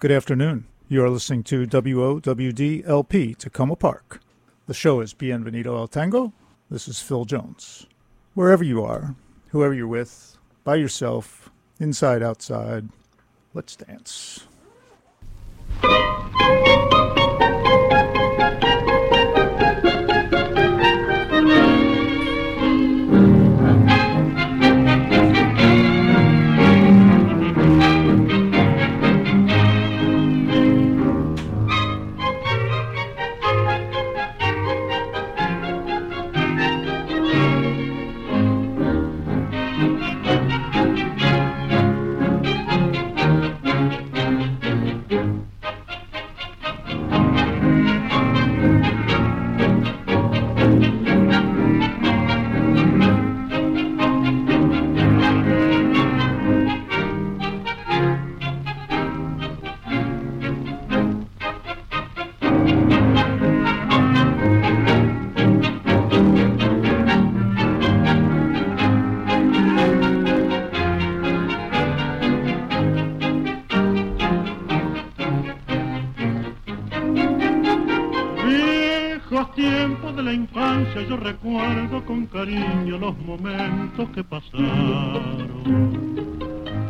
Good afternoon. You are listening to WOWDLP Takoma Park. The show is Bienvenido al Tango. This is Phil Jones. Wherever you are, whoever you're with, by yourself, inside, outside, let's dance.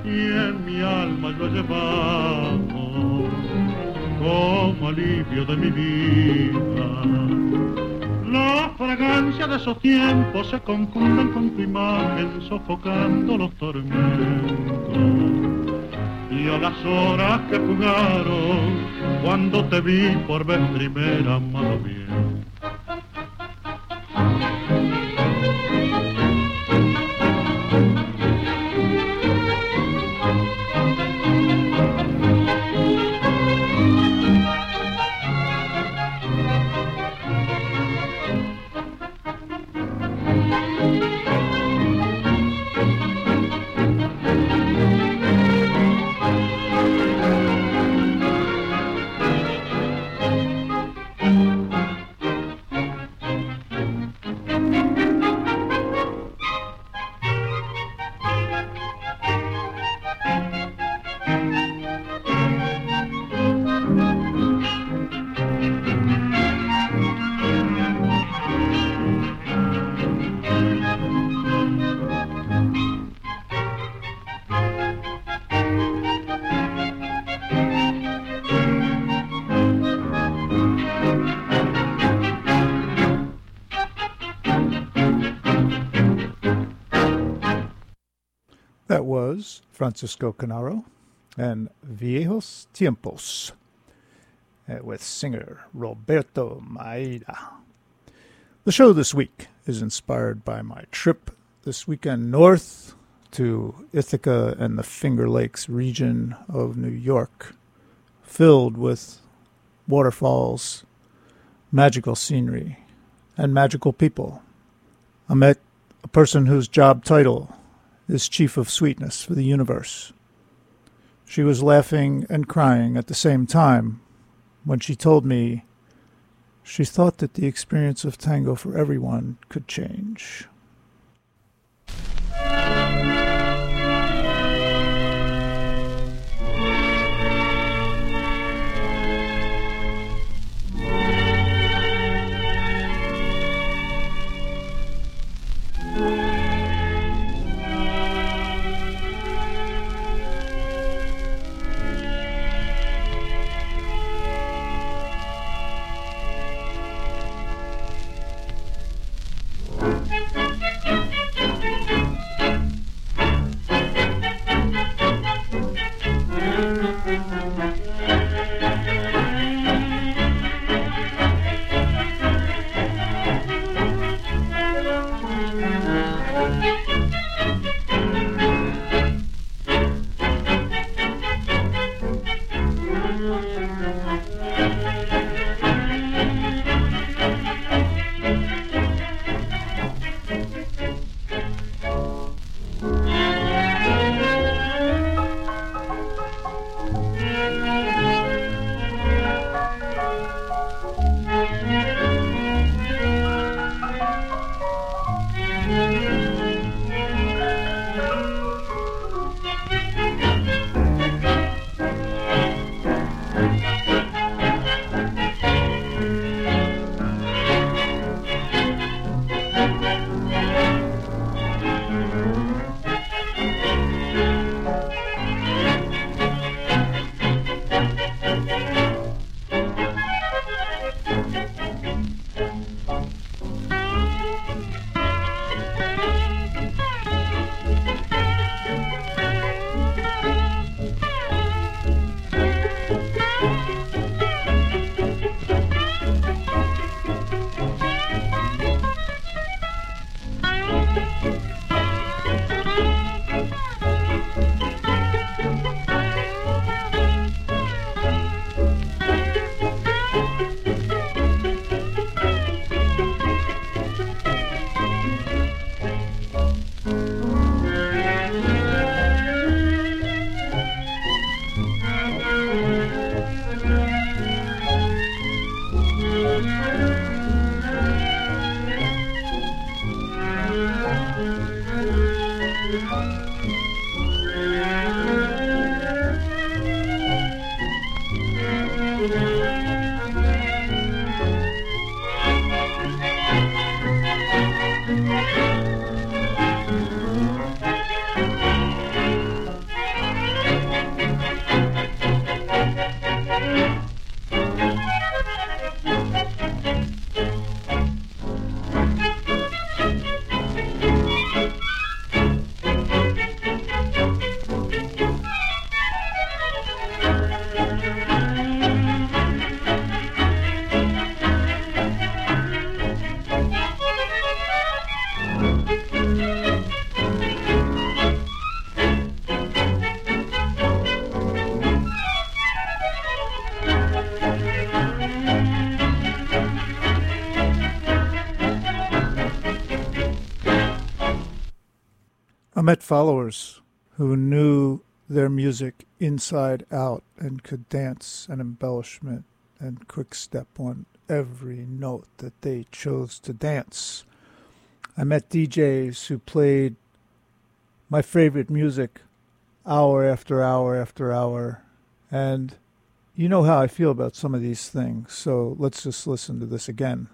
Y en mi alma lo llevamos como alivio de mi vida. La fragancia de esos tiempos se confunden con tu imagen sofocando los tormentos y a las horas que jugaron cuando te vi por vez primera, Francisco Canaro and Viejos Tiempos uh, with singer Roberto Maida. The show this week is inspired by my trip this weekend north to Ithaca and the Finger Lakes region of New York, filled with waterfalls, magical scenery, and magical people. I met a person whose job title is Chief of Sweetness for the universe. She was laughing and crying at the same time when she told me she thought that the experience of tango for everyone could change. Met followers who knew their music inside out and could dance an embellishment and quick step on every note that they chose to dance. I met DJs who played my favorite music hour after hour after hour. And you know how I feel about some of these things, so let's just listen to this again.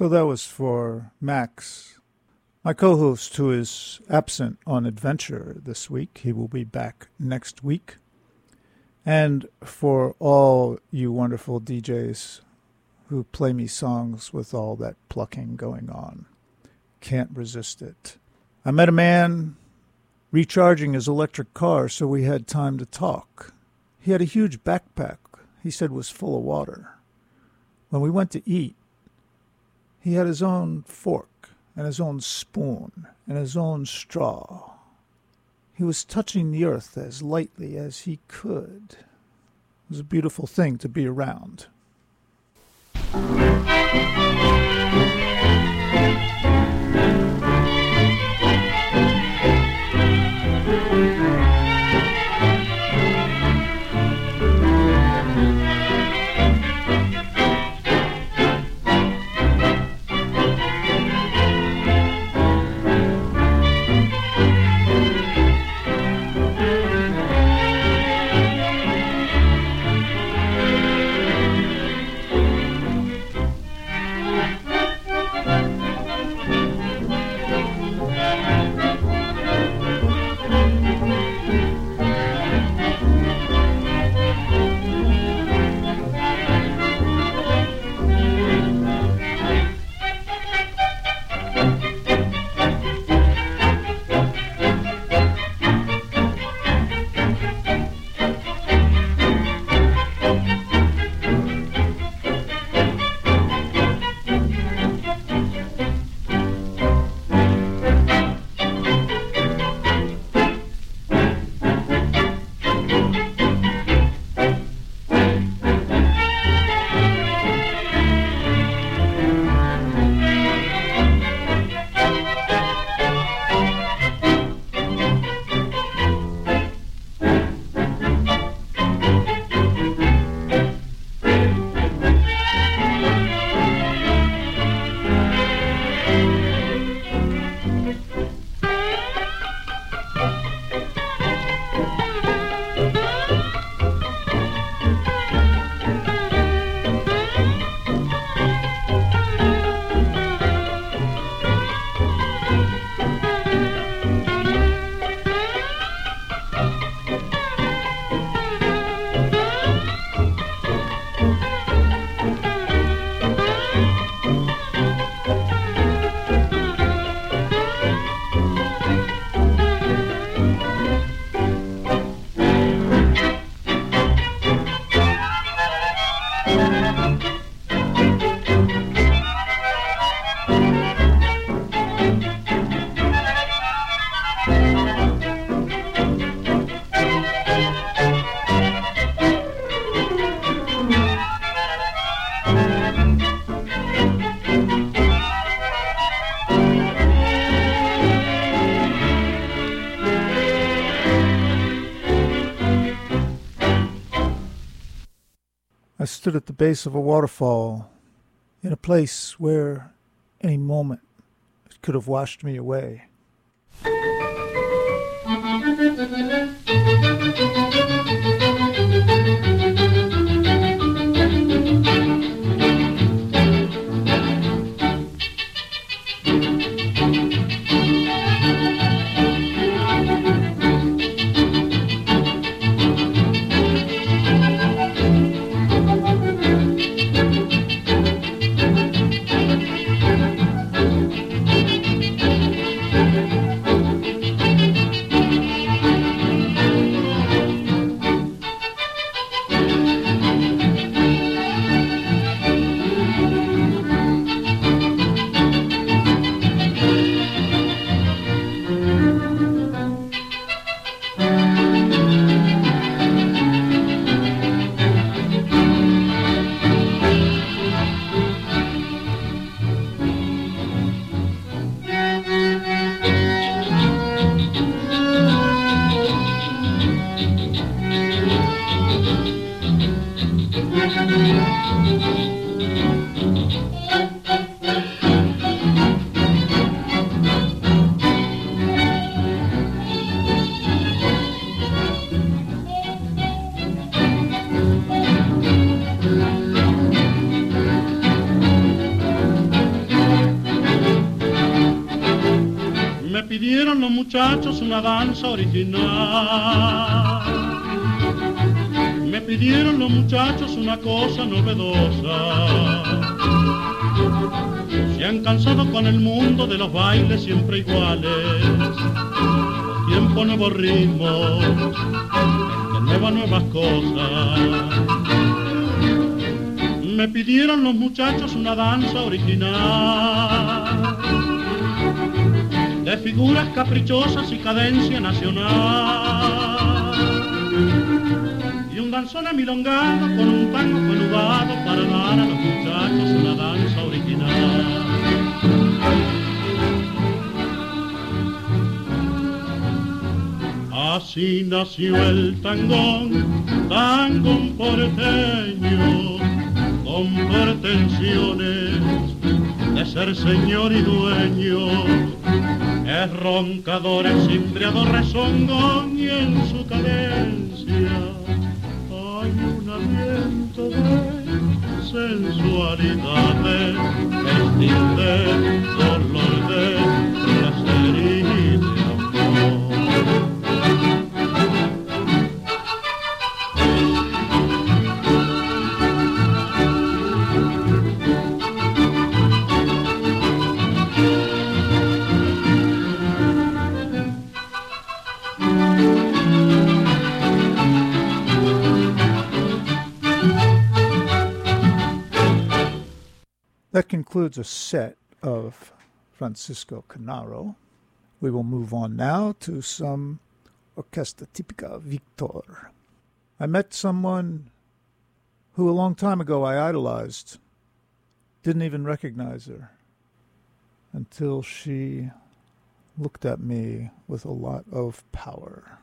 So that was for Max, my co host, who is absent on adventure this week. He will be back next week. And for all you wonderful DJs who play me songs with all that plucking going on. Can't resist it. I met a man recharging his electric car, so we had time to talk. He had a huge backpack he said was full of water. When we went to eat, he had his own fork and his own spoon and his own straw. He was touching the earth as lightly as he could. It was a beautiful thing to be around. I stood at the base of a waterfall in a place where any moment it could have washed me away. Muchachos una danza original. Me pidieron los muchachos una cosa novedosa. Se han cansado con el mundo de los bailes siempre iguales. Tiempo, nuevos ritmos, nuevas, nuevas cosas. Me pidieron los muchachos una danza original de figuras caprichosas y cadencia nacional. Y un danzón amilongado con un tango peludado para dar a los muchachos una danza original. Así nació el tangón, tangón porteño, con pretensiones de ser señor y dueño es roncador, es cimbreador, rezongón y en su cadencia hay un aliento de sensualidad, de de dolor, de placer y de amor. That concludes a set of Francisco Canaro. We will move on now to some Orquesta Típica Victor. I met someone who a long time ago I idolized, didn't even recognize her until she looked at me with a lot of power.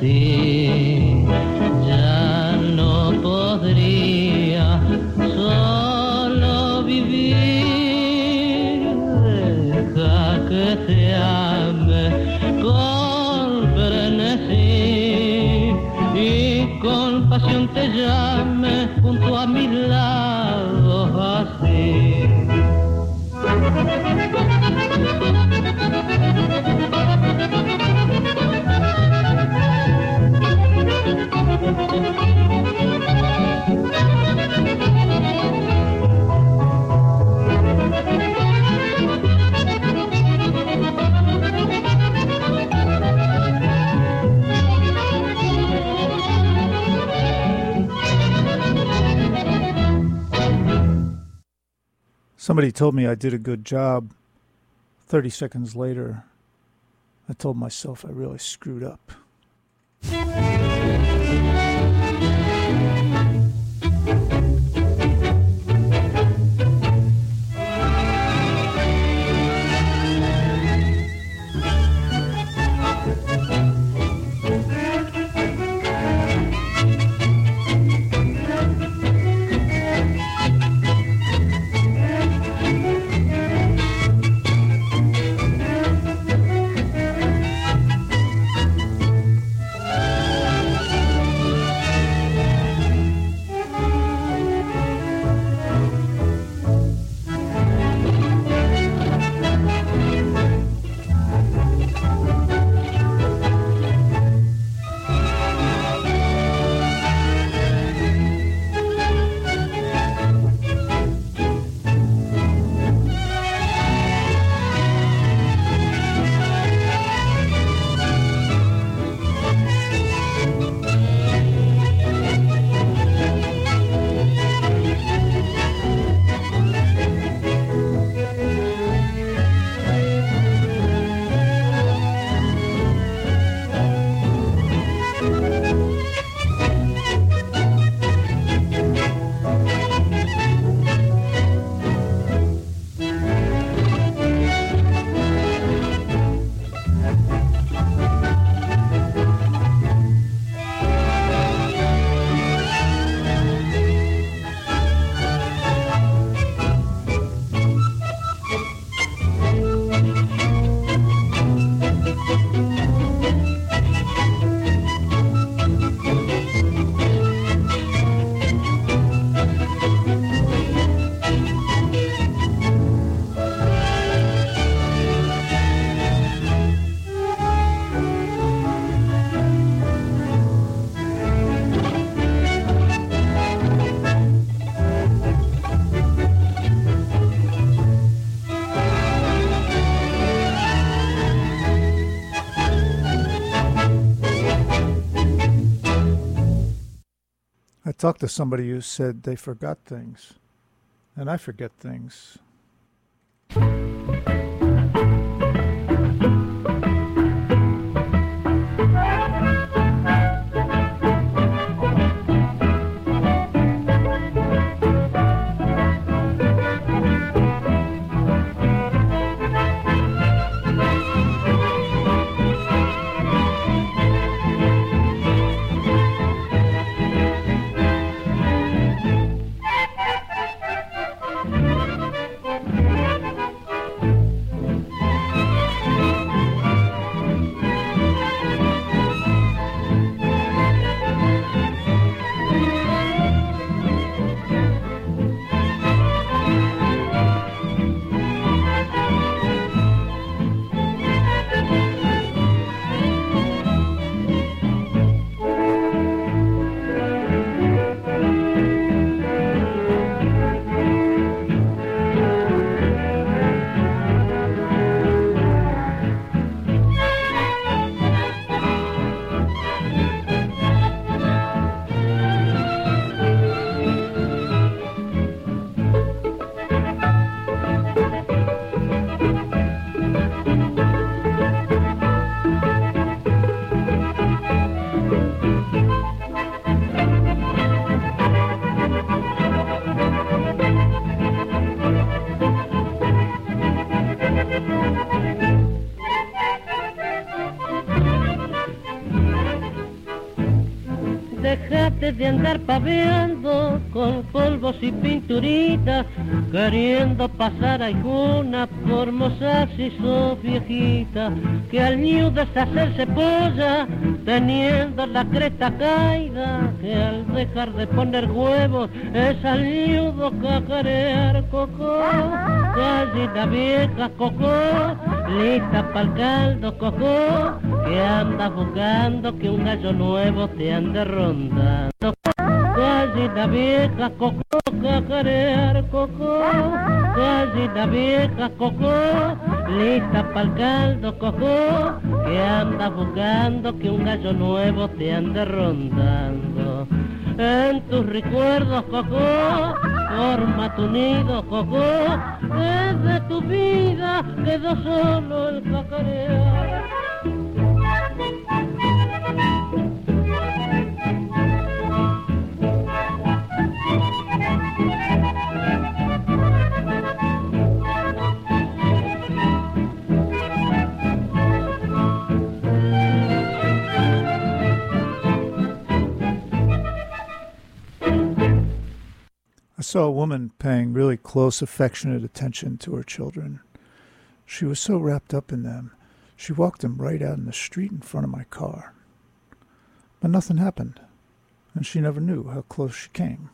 Ti. Ya no podría solo vivir. Deja que te ame con frenesí y con pasión te llame junto a mi Somebody told me I did a good job. 30 seconds later, I told myself I really screwed up. Talked to somebody who said they forgot things, and I forget things. De andar paveando con polvos y pinturitas, queriendo pasar alguna por mozas y sus viejitas, que al niño deshacerse polla, teniendo la cresta caída, que al dejar de poner huevos es al nido cacarear coco, gallina vieja coco, lista pa'l caldo coco, que andas buscando que un gallo nuevo te ande rondando. Gallina vieja, coco, cacarear, coco. Gallina vieja, coco, lista pa'l caldo, coco. Que andas buscando que un gallo nuevo te ande rondando. En tus recuerdos, coco, forma tu nido, coco. Desde tu vida quedó solo el cacarear. I saw a woman paying really close, affectionate attention to her children. She was so wrapped up in them, she walked him right out in the street in front of my car. But nothing happened, and she never knew how close she came.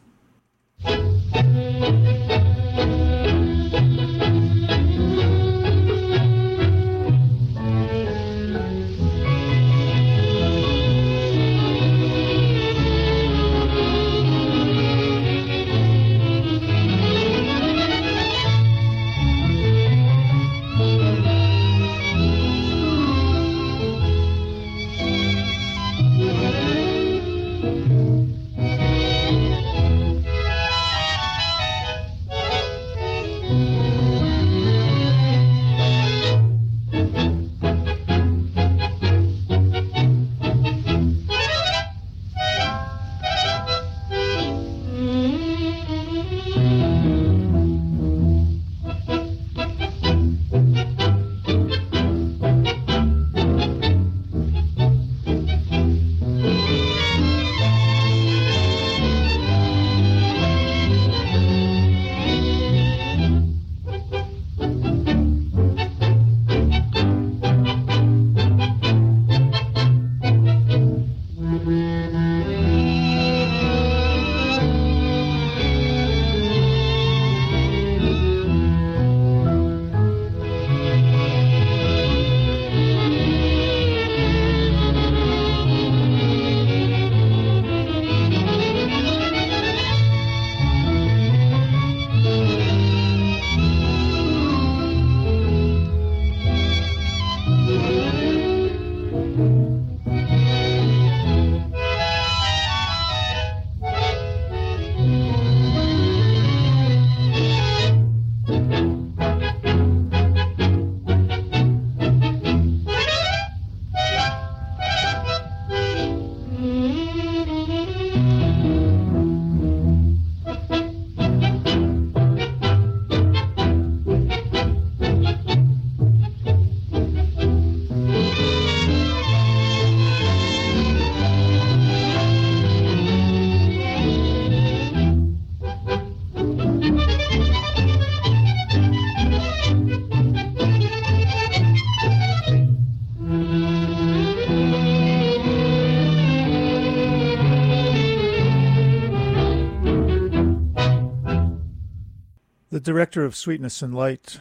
Director of Sweetness and Light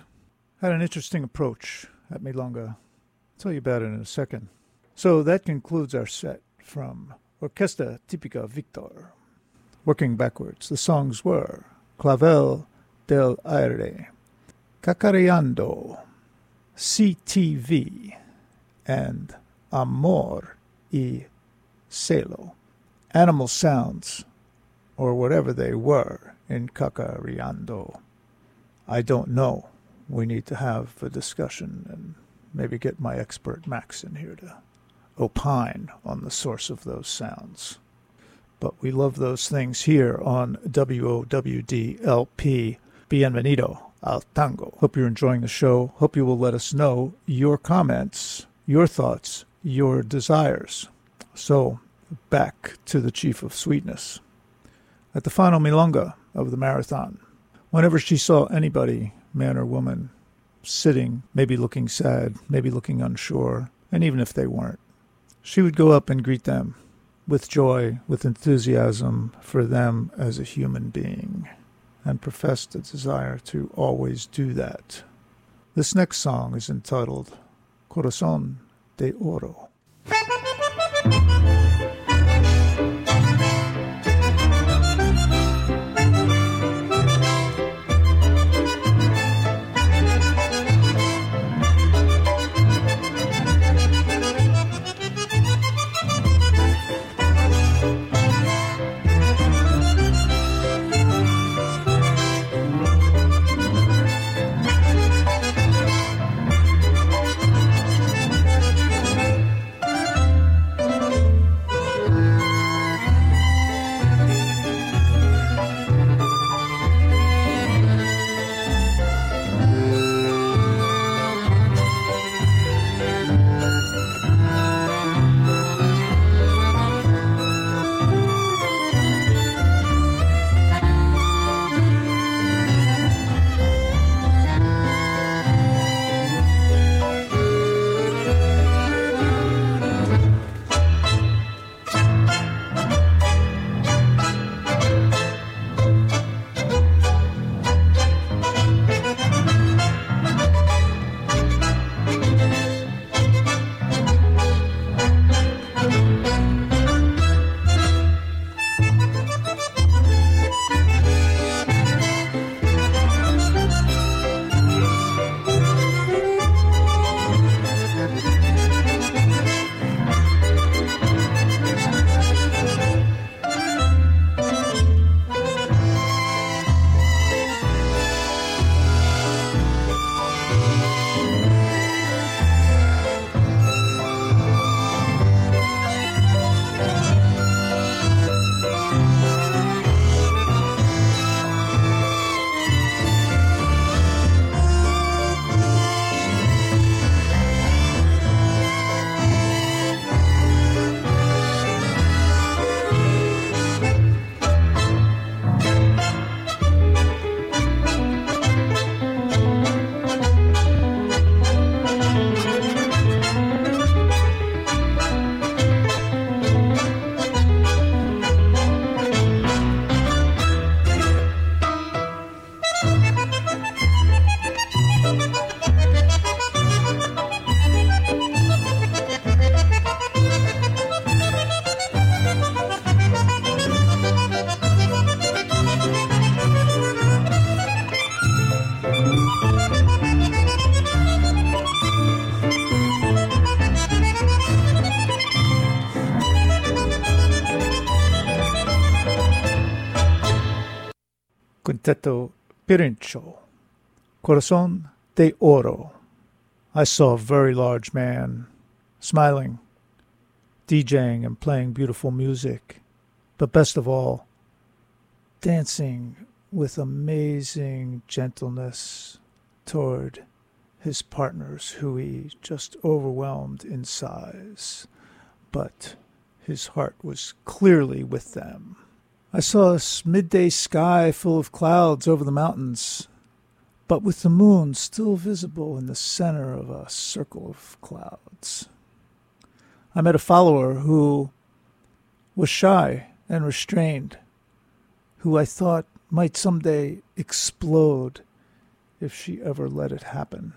had an interesting approach at Milonga. I'll tell you about it in a second. So that concludes our set from Orquesta Típica Victor. Working backwards, the songs were Clavel del Aire, Cacareando, CTV, and Amor y Celo. Animal sounds, or whatever they were, in Cacareando. I don't know. We need to have a discussion and maybe get my expert Max in here to opine on the source of those sounds. But we love those things here on WOWDLP. Bienvenido al tango. Hope you're enjoying the show. Hope you will let us know your comments, your thoughts, your desires. So back to the Chief of Sweetness. At the final milonga of the marathon, whenever she saw anybody, man or woman, sitting, maybe looking sad, maybe looking unsure, and even if they weren't, she would go up and greet them with joy, with enthusiasm for them as a human being, and professed a desire to always do that. This next song is entitled Corazón de Oro. Quinteto Pirincho, Corazon de Oro. I saw a very large man, smiling, DJing and playing beautiful music, but best of all, dancing with amazing gentleness toward his partners who he just overwhelmed in size, but his heart was clearly with them. I saw a midday sky full of clouds over the mountains, but with the moon still visible in the center of a circle of clouds. I met a follower who was shy and restrained, who I thought might someday explode if she ever let it happen.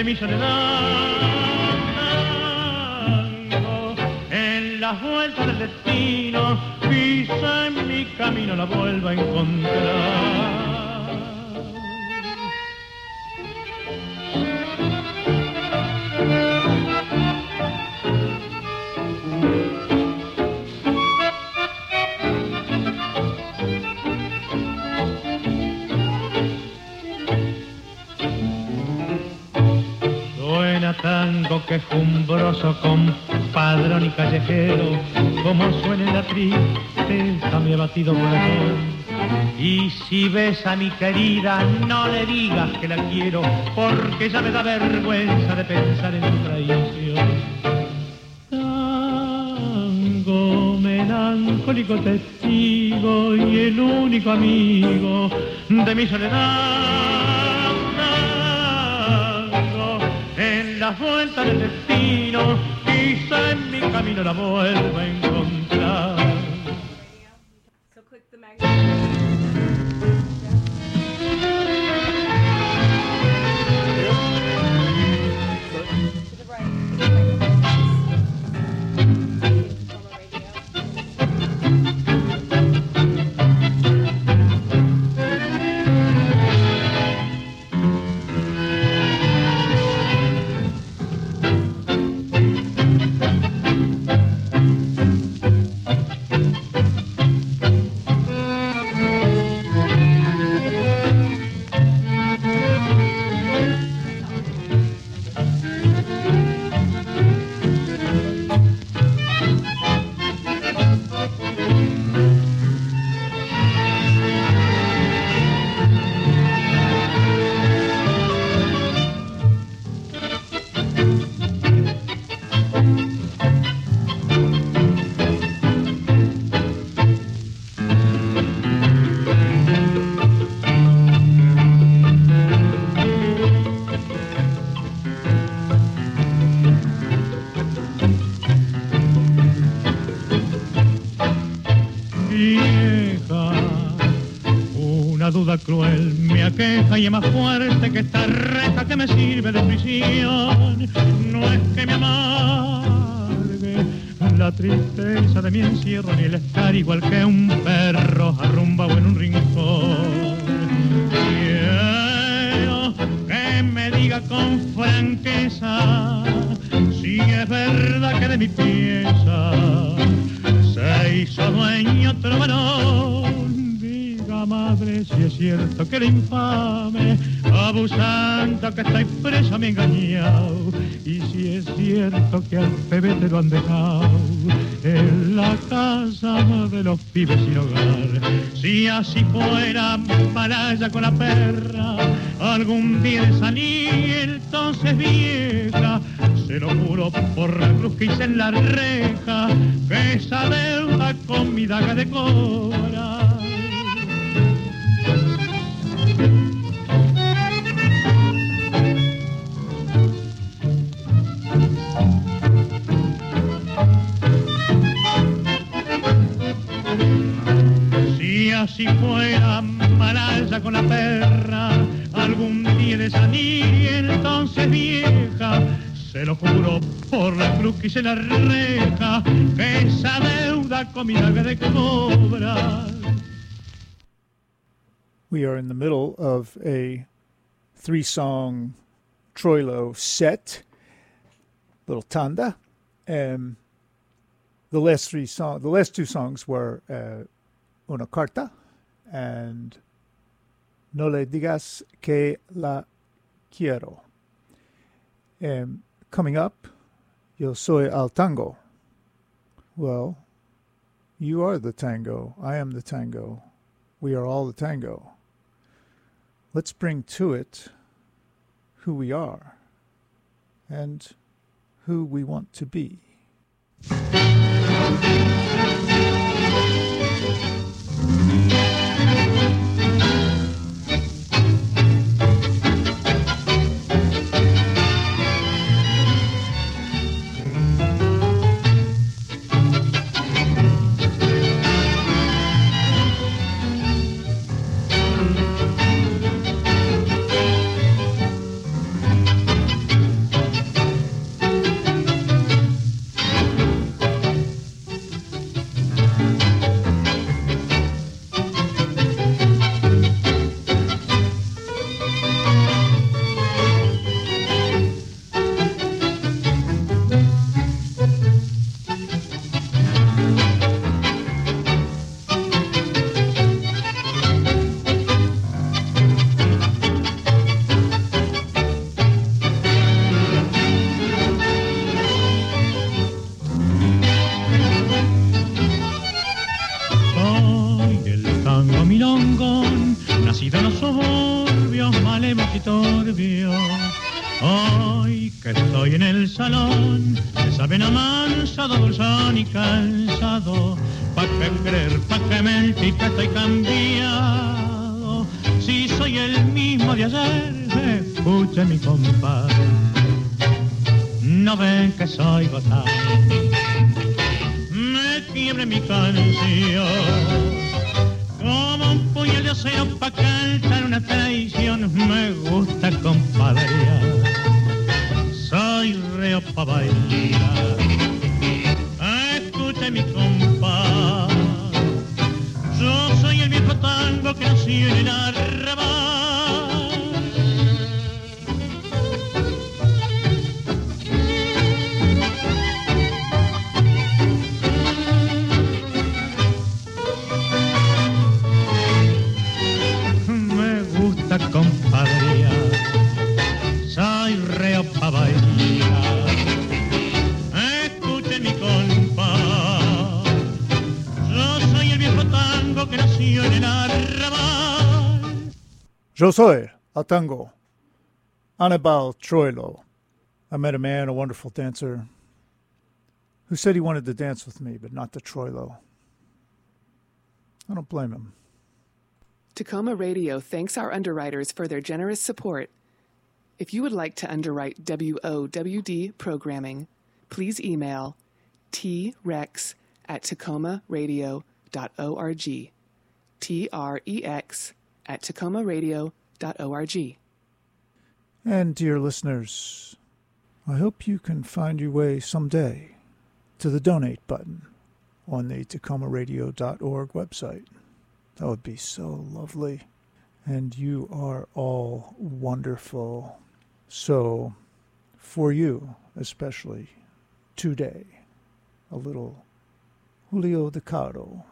De mi soledad. En las vueltas del destino, pisa en mi camino, la vuelvo a encontrar. Como suena la tristeza mi abatido corazón. Y si ves a mi querida, no le digas que la quiero, porque ya me da vergüenza de pensar en tu traición. Tango melancólico testigo y el único amigo de mi soledad las vueltas del destino, quizá en mi camino la vuelva a encontrar. y es más fuerte que esta reja que me sirve de prisión. No es que me amargue la tristeza de mi encierro ni el estar igual que un perro arrumbado en un rincón. Quiero que me diga con franqueza si es verdad que de mi pieza se hizo dueño otro si es cierto que el infame, abusando que estoy preso me engañado, y si es cierto que al bebé te lo han dejado en la casa de los pibes sin hogar, si así fuera malaya con la perra, algún día de salir, entonces vieja, se lo juro por la cruz que hice en la reja, que esa deuda con mi daga de cobra fuera malaya con la perra, algún día de salir y entonces vieja, se lo juro por la cruz que se la reja, que esa deuda con de cobrar. We are in the middle of a three song Troilo set, little tanda. and the last three songs, the last two songs were uh, Una Carta and No le digas que la quiero. And coming up, Yo soy al tango. Well, you are the tango. I am the tango. We are all the tango let's bring to it who we are and who we want to be. Yo soy a tango, Anibal Troilo. I met a man, a wonderful dancer, who said he wanted to dance with me, but not the Troilo. I don't blame him. Takoma Radio thanks our underwriters for their generous support. If you would like to underwrite WOWD programming, please email trex at takomaradio.org. T R E X at takomaradio.org. And, dear listeners, I hope you can find your way someday to the donate button on the takomaradio.org website. That would be so lovely. And you are all wonderful. So, for you especially, today, a little Julio de Caro.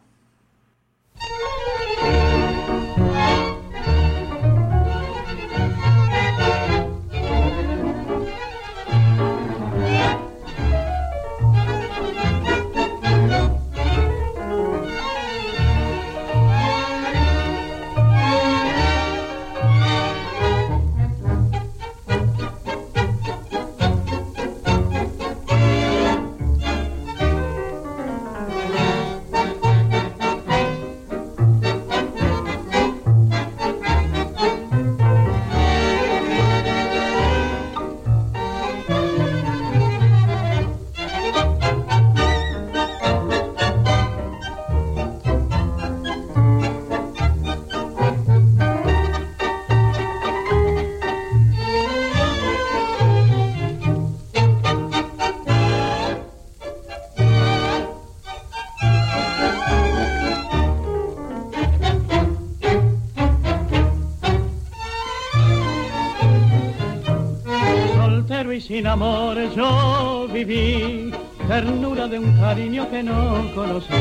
Sin amor yo viví, ternura de un cariño que no conocí.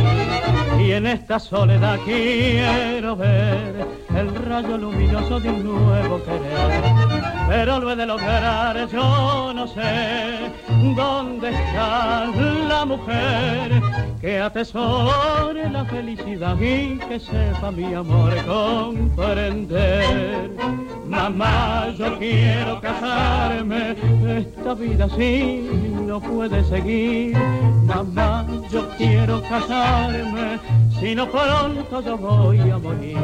Y en esta soledad quiero ver el rayo luminoso de un nuevo querer. Pero lo he de lograr, yo no sé dónde está la mujer que atesore la felicidad y que sepa mi amor comprender. Mamá, yo quiero casarme, esta vida así no puede seguir. Mamá, yo quiero casarme, si no pronto yo voy a morir.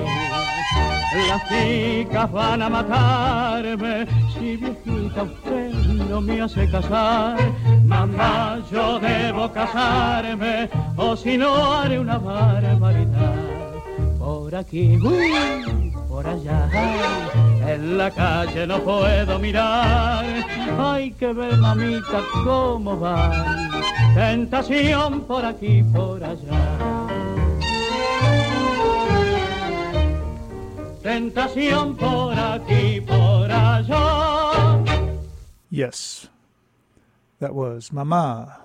Las chicas van a matarme, si viejita usted no me hace casar. Mamá, yo debo casarme, o si no haré una barbaridad. Por aquí, por allá, en la calle no puedo mirar. Hay que ver, mamita, cómo. Tentación por aquí, por allá. Tentación por aquí, por allá. Yes, that was Mama,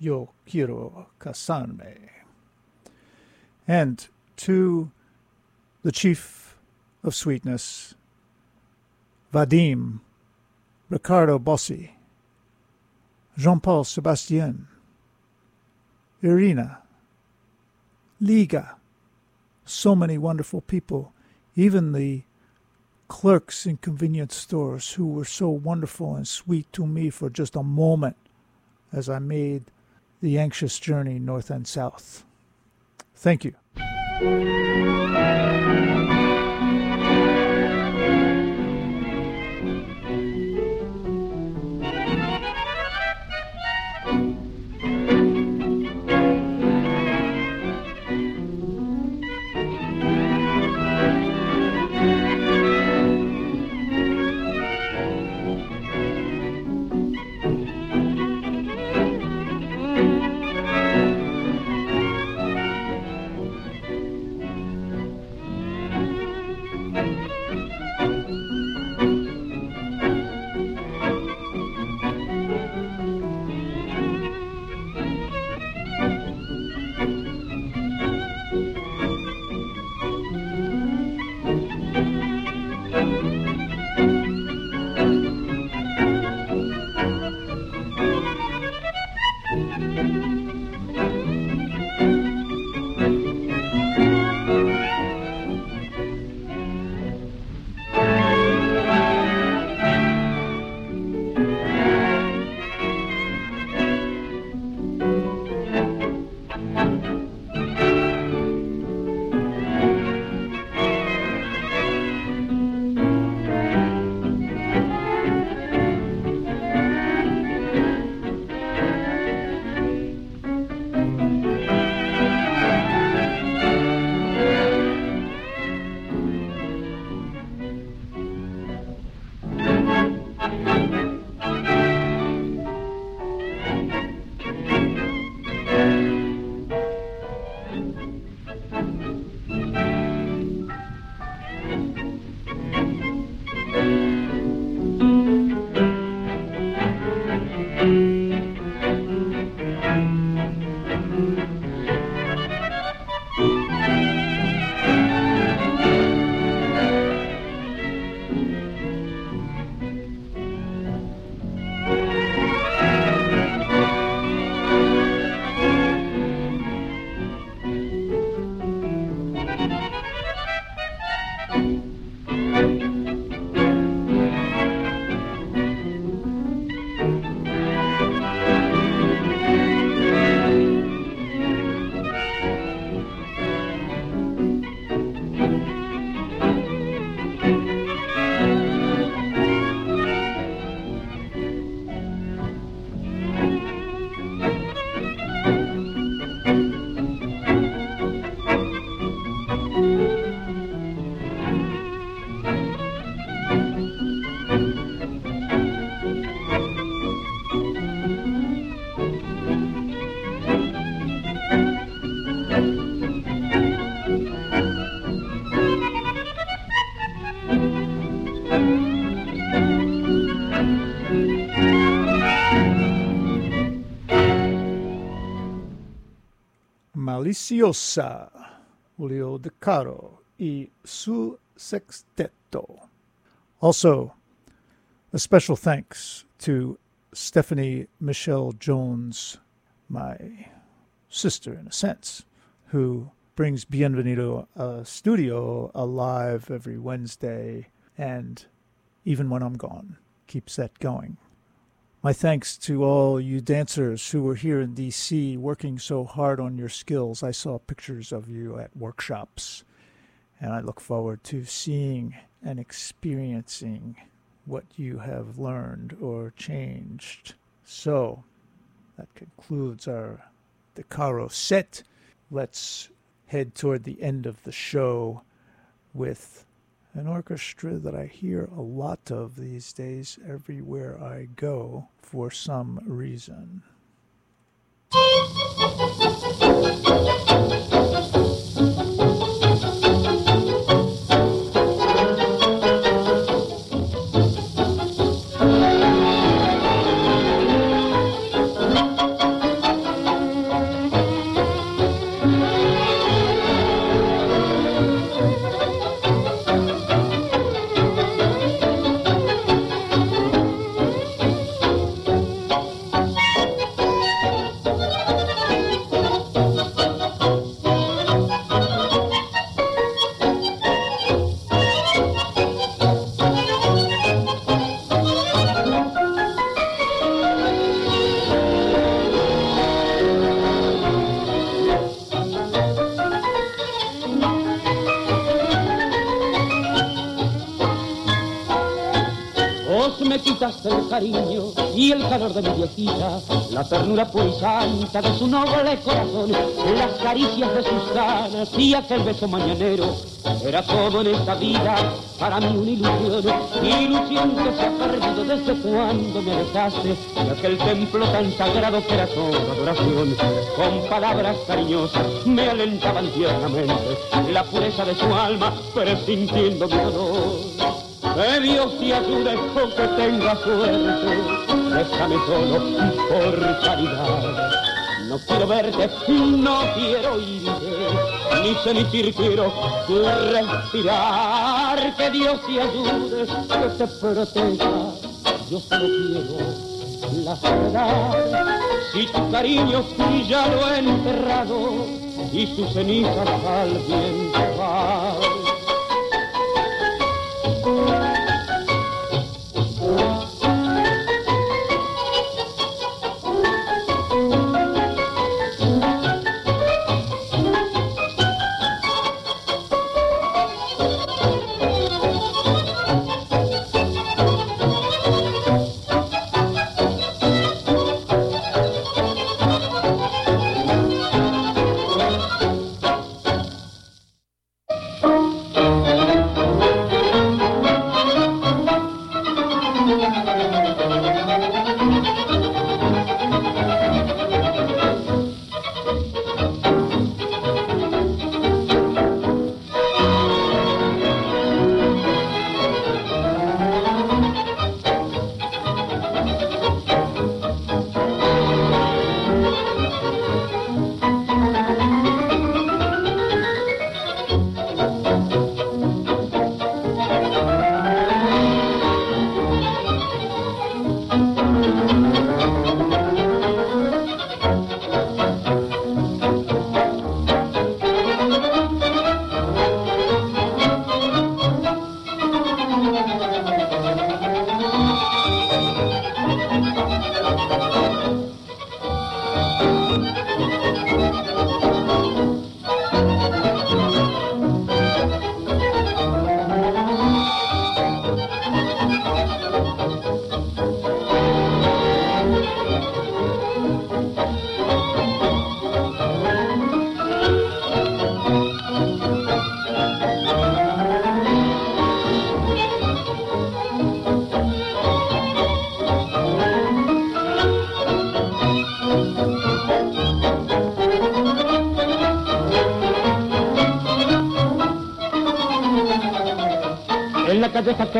yo quiero casarme. And to the chief of sweetness, Vadim, Ricardo Bossi, Jean Paul Sebastien, Irina, Liga, so many wonderful people, even the clerks in convenience stores who were so wonderful and sweet to me for just a moment as I made the anxious journey north and south. Thank you. Maliciosa, Julio De Caro y su sexteto. Also, a special thanks to Stephanie Michelle Jones, my sister in a sense, who brings Bienvenido a Studio alive every Wednesday and even when I'm gone, keeps that going. My thanks to all you dancers who were here in DC working so hard on your skills. I saw pictures of you at workshops, and I look forward to seeing and experiencing what you have learned or changed. So, that concludes our De Caro set. Let's head toward the end of the show with an orchestra that I hear a lot of these days everywhere I go for some reason. de mi viejita, la ternura pura y santa de su noble corazón, las caricias de sus canas y aquel beso mañanero. Era todo en esta vida para mí una ilusión, ilusión que se ha perdido desde cuando me alejaste de aquel templo tan sagrado que era toda adoración. Con palabras cariñosas me alentaban tiernamente la pureza de su alma, presintiendo mi dolor. Que Dios te ayude o que tenga suerte, déjame solo por caridad. No quiero verte, no quiero irte, ni sentir quiero respirar. Que Dios te ayude, que te proteja. Yo solo quiero la verdad. Si tu cariño ya lo he enterrado y sus cenizas al viento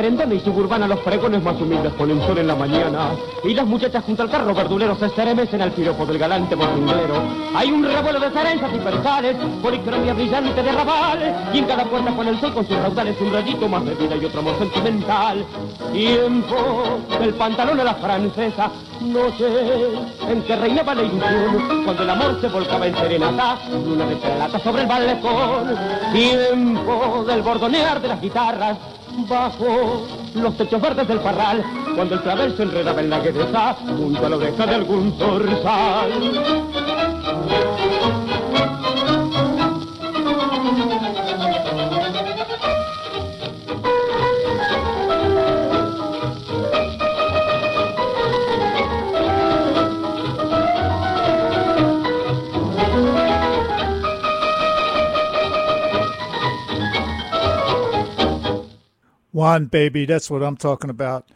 querendona y suburbana los pregones más humildes ponen sol en la mañana y las muchachas junto al carro verdulero se estremecen al piropo del galante mozonguero. Hay un revuelo de cerezas y percales, policromia brillante de rabal y en cada puerta con el sol con sus raudales un rayito más de vida y otro amor sentimental. Tiempo del pantalón a la francesa, no sé en qué reinaba la ilusión cuando el amor se volcaba en serenata, luna de lata sobre el balcón. Tiempo del bordonear de las guitarras bajo los techos verdes del parral, cuando el clavel se enredaba en la guerrera junto a la oreja de algún zorzal. Juan, baby, that's what I'm talking about.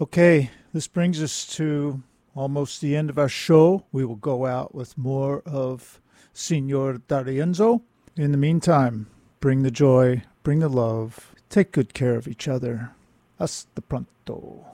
Okay, this brings us to almost the end of our show. We will go out with more of Senor D'Arienzo. In the meantime, bring the joy, bring the love, take good care of each other. Hasta pronto.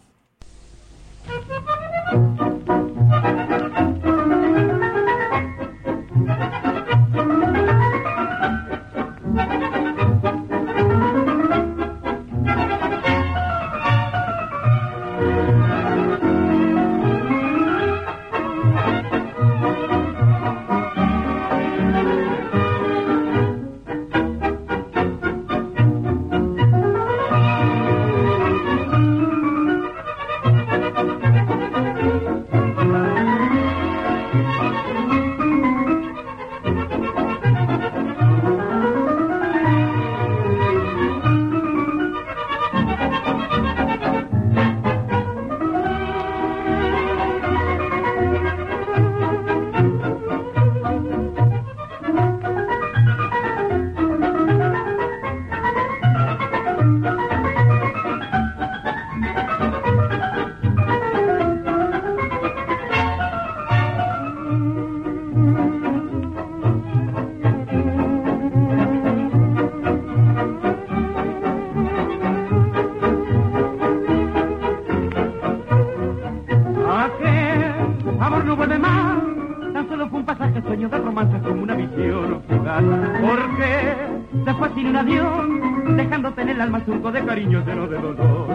Surco de cariño lleno de dolor.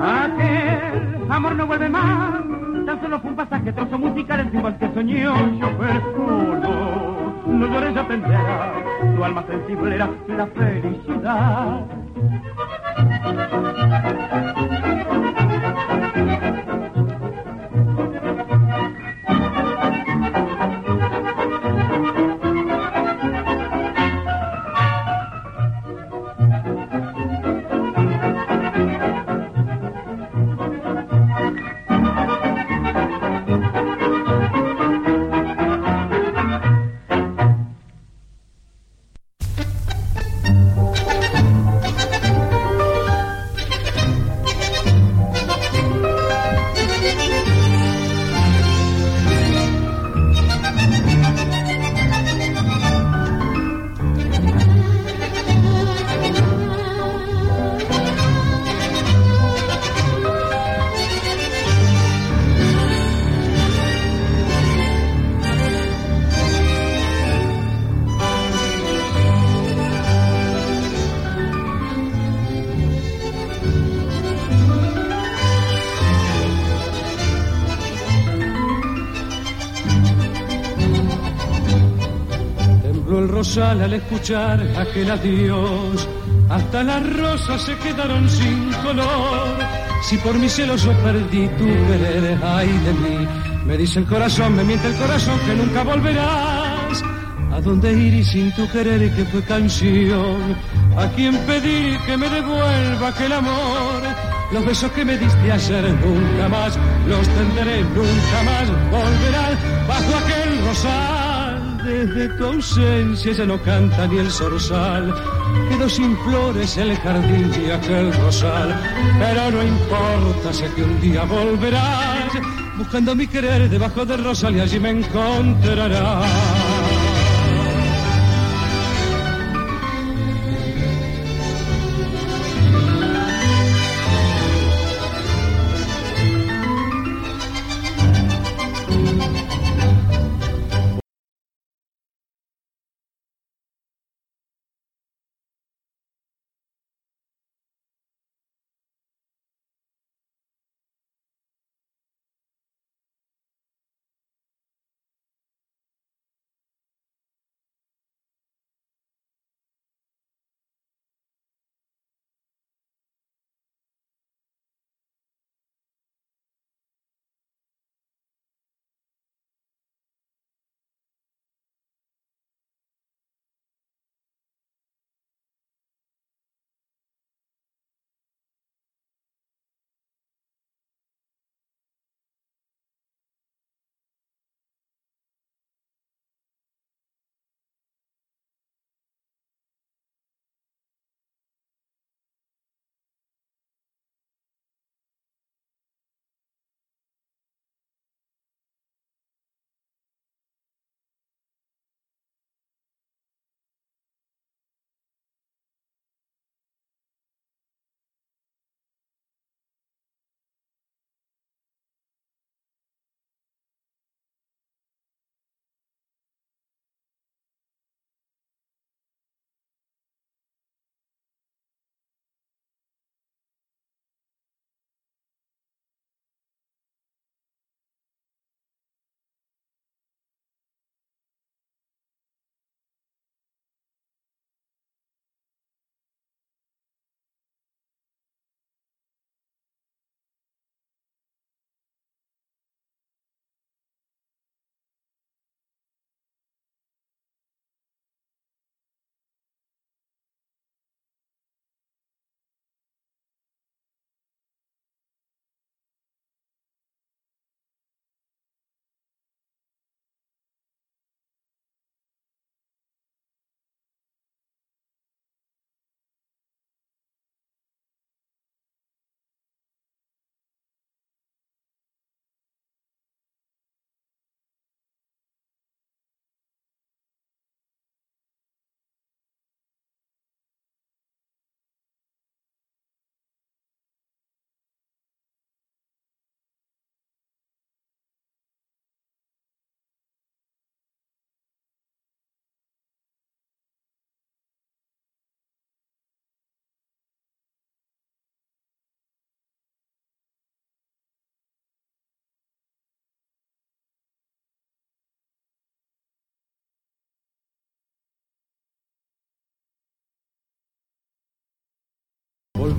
Aquel amor no vuelve más, tan solo fue un pasaje, trozo musical, igual que soñó. Chofer, oh no, llores, ya tendrás, tu alma sensible era la felicidad. Al escuchar aquel adiós. Hasta las rosas se quedaron sin color. Si por mi celoso perdí tu querer, ay de mí. Me dice el corazón, me miente el corazón que nunca volverás. ¿A dónde ir sin tu querer que fue canción? ¿A quién pedir que me devuelva aquel amor? Los besos que me diste ayer nunca más los tendré, nunca más volverán desde tu ausencia ya no canta ni el zorzal. Quedó sin flores el jardín y aquel rosal. Pero no importa, sé que un día volverás. Buscando mi querer debajo del rosal y allí me encontrarás.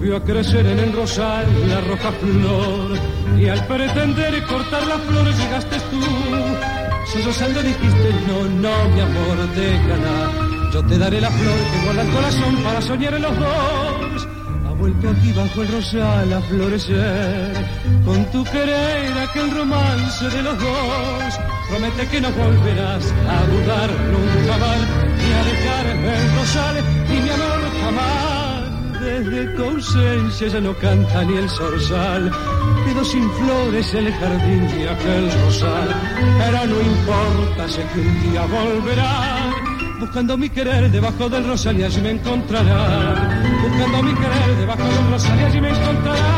Volvió a crecer en el rosal la roja flor y al pretender cortar la flor llegaste tú. Sollozando dijiste no, no, mi amor, déjala. Yo te daré la flor que guarda el corazón para soñar en los dos. Ha vuelto aquí bajo el rosal a florecer con tu querer aquel romance de los dos. Promete que no volverás a dudar nunca más ni a dejar el rosal y mi amor jamás desde tu ausencia ya no canta ni el zorzal. Quedó sin flores el jardín de aquel rosal. Pero no importa, sé que un día volverá. Buscando mi querer debajo del rosal y allí me encontrará. Buscando mi querer debajo del rosal y allí me encontrará.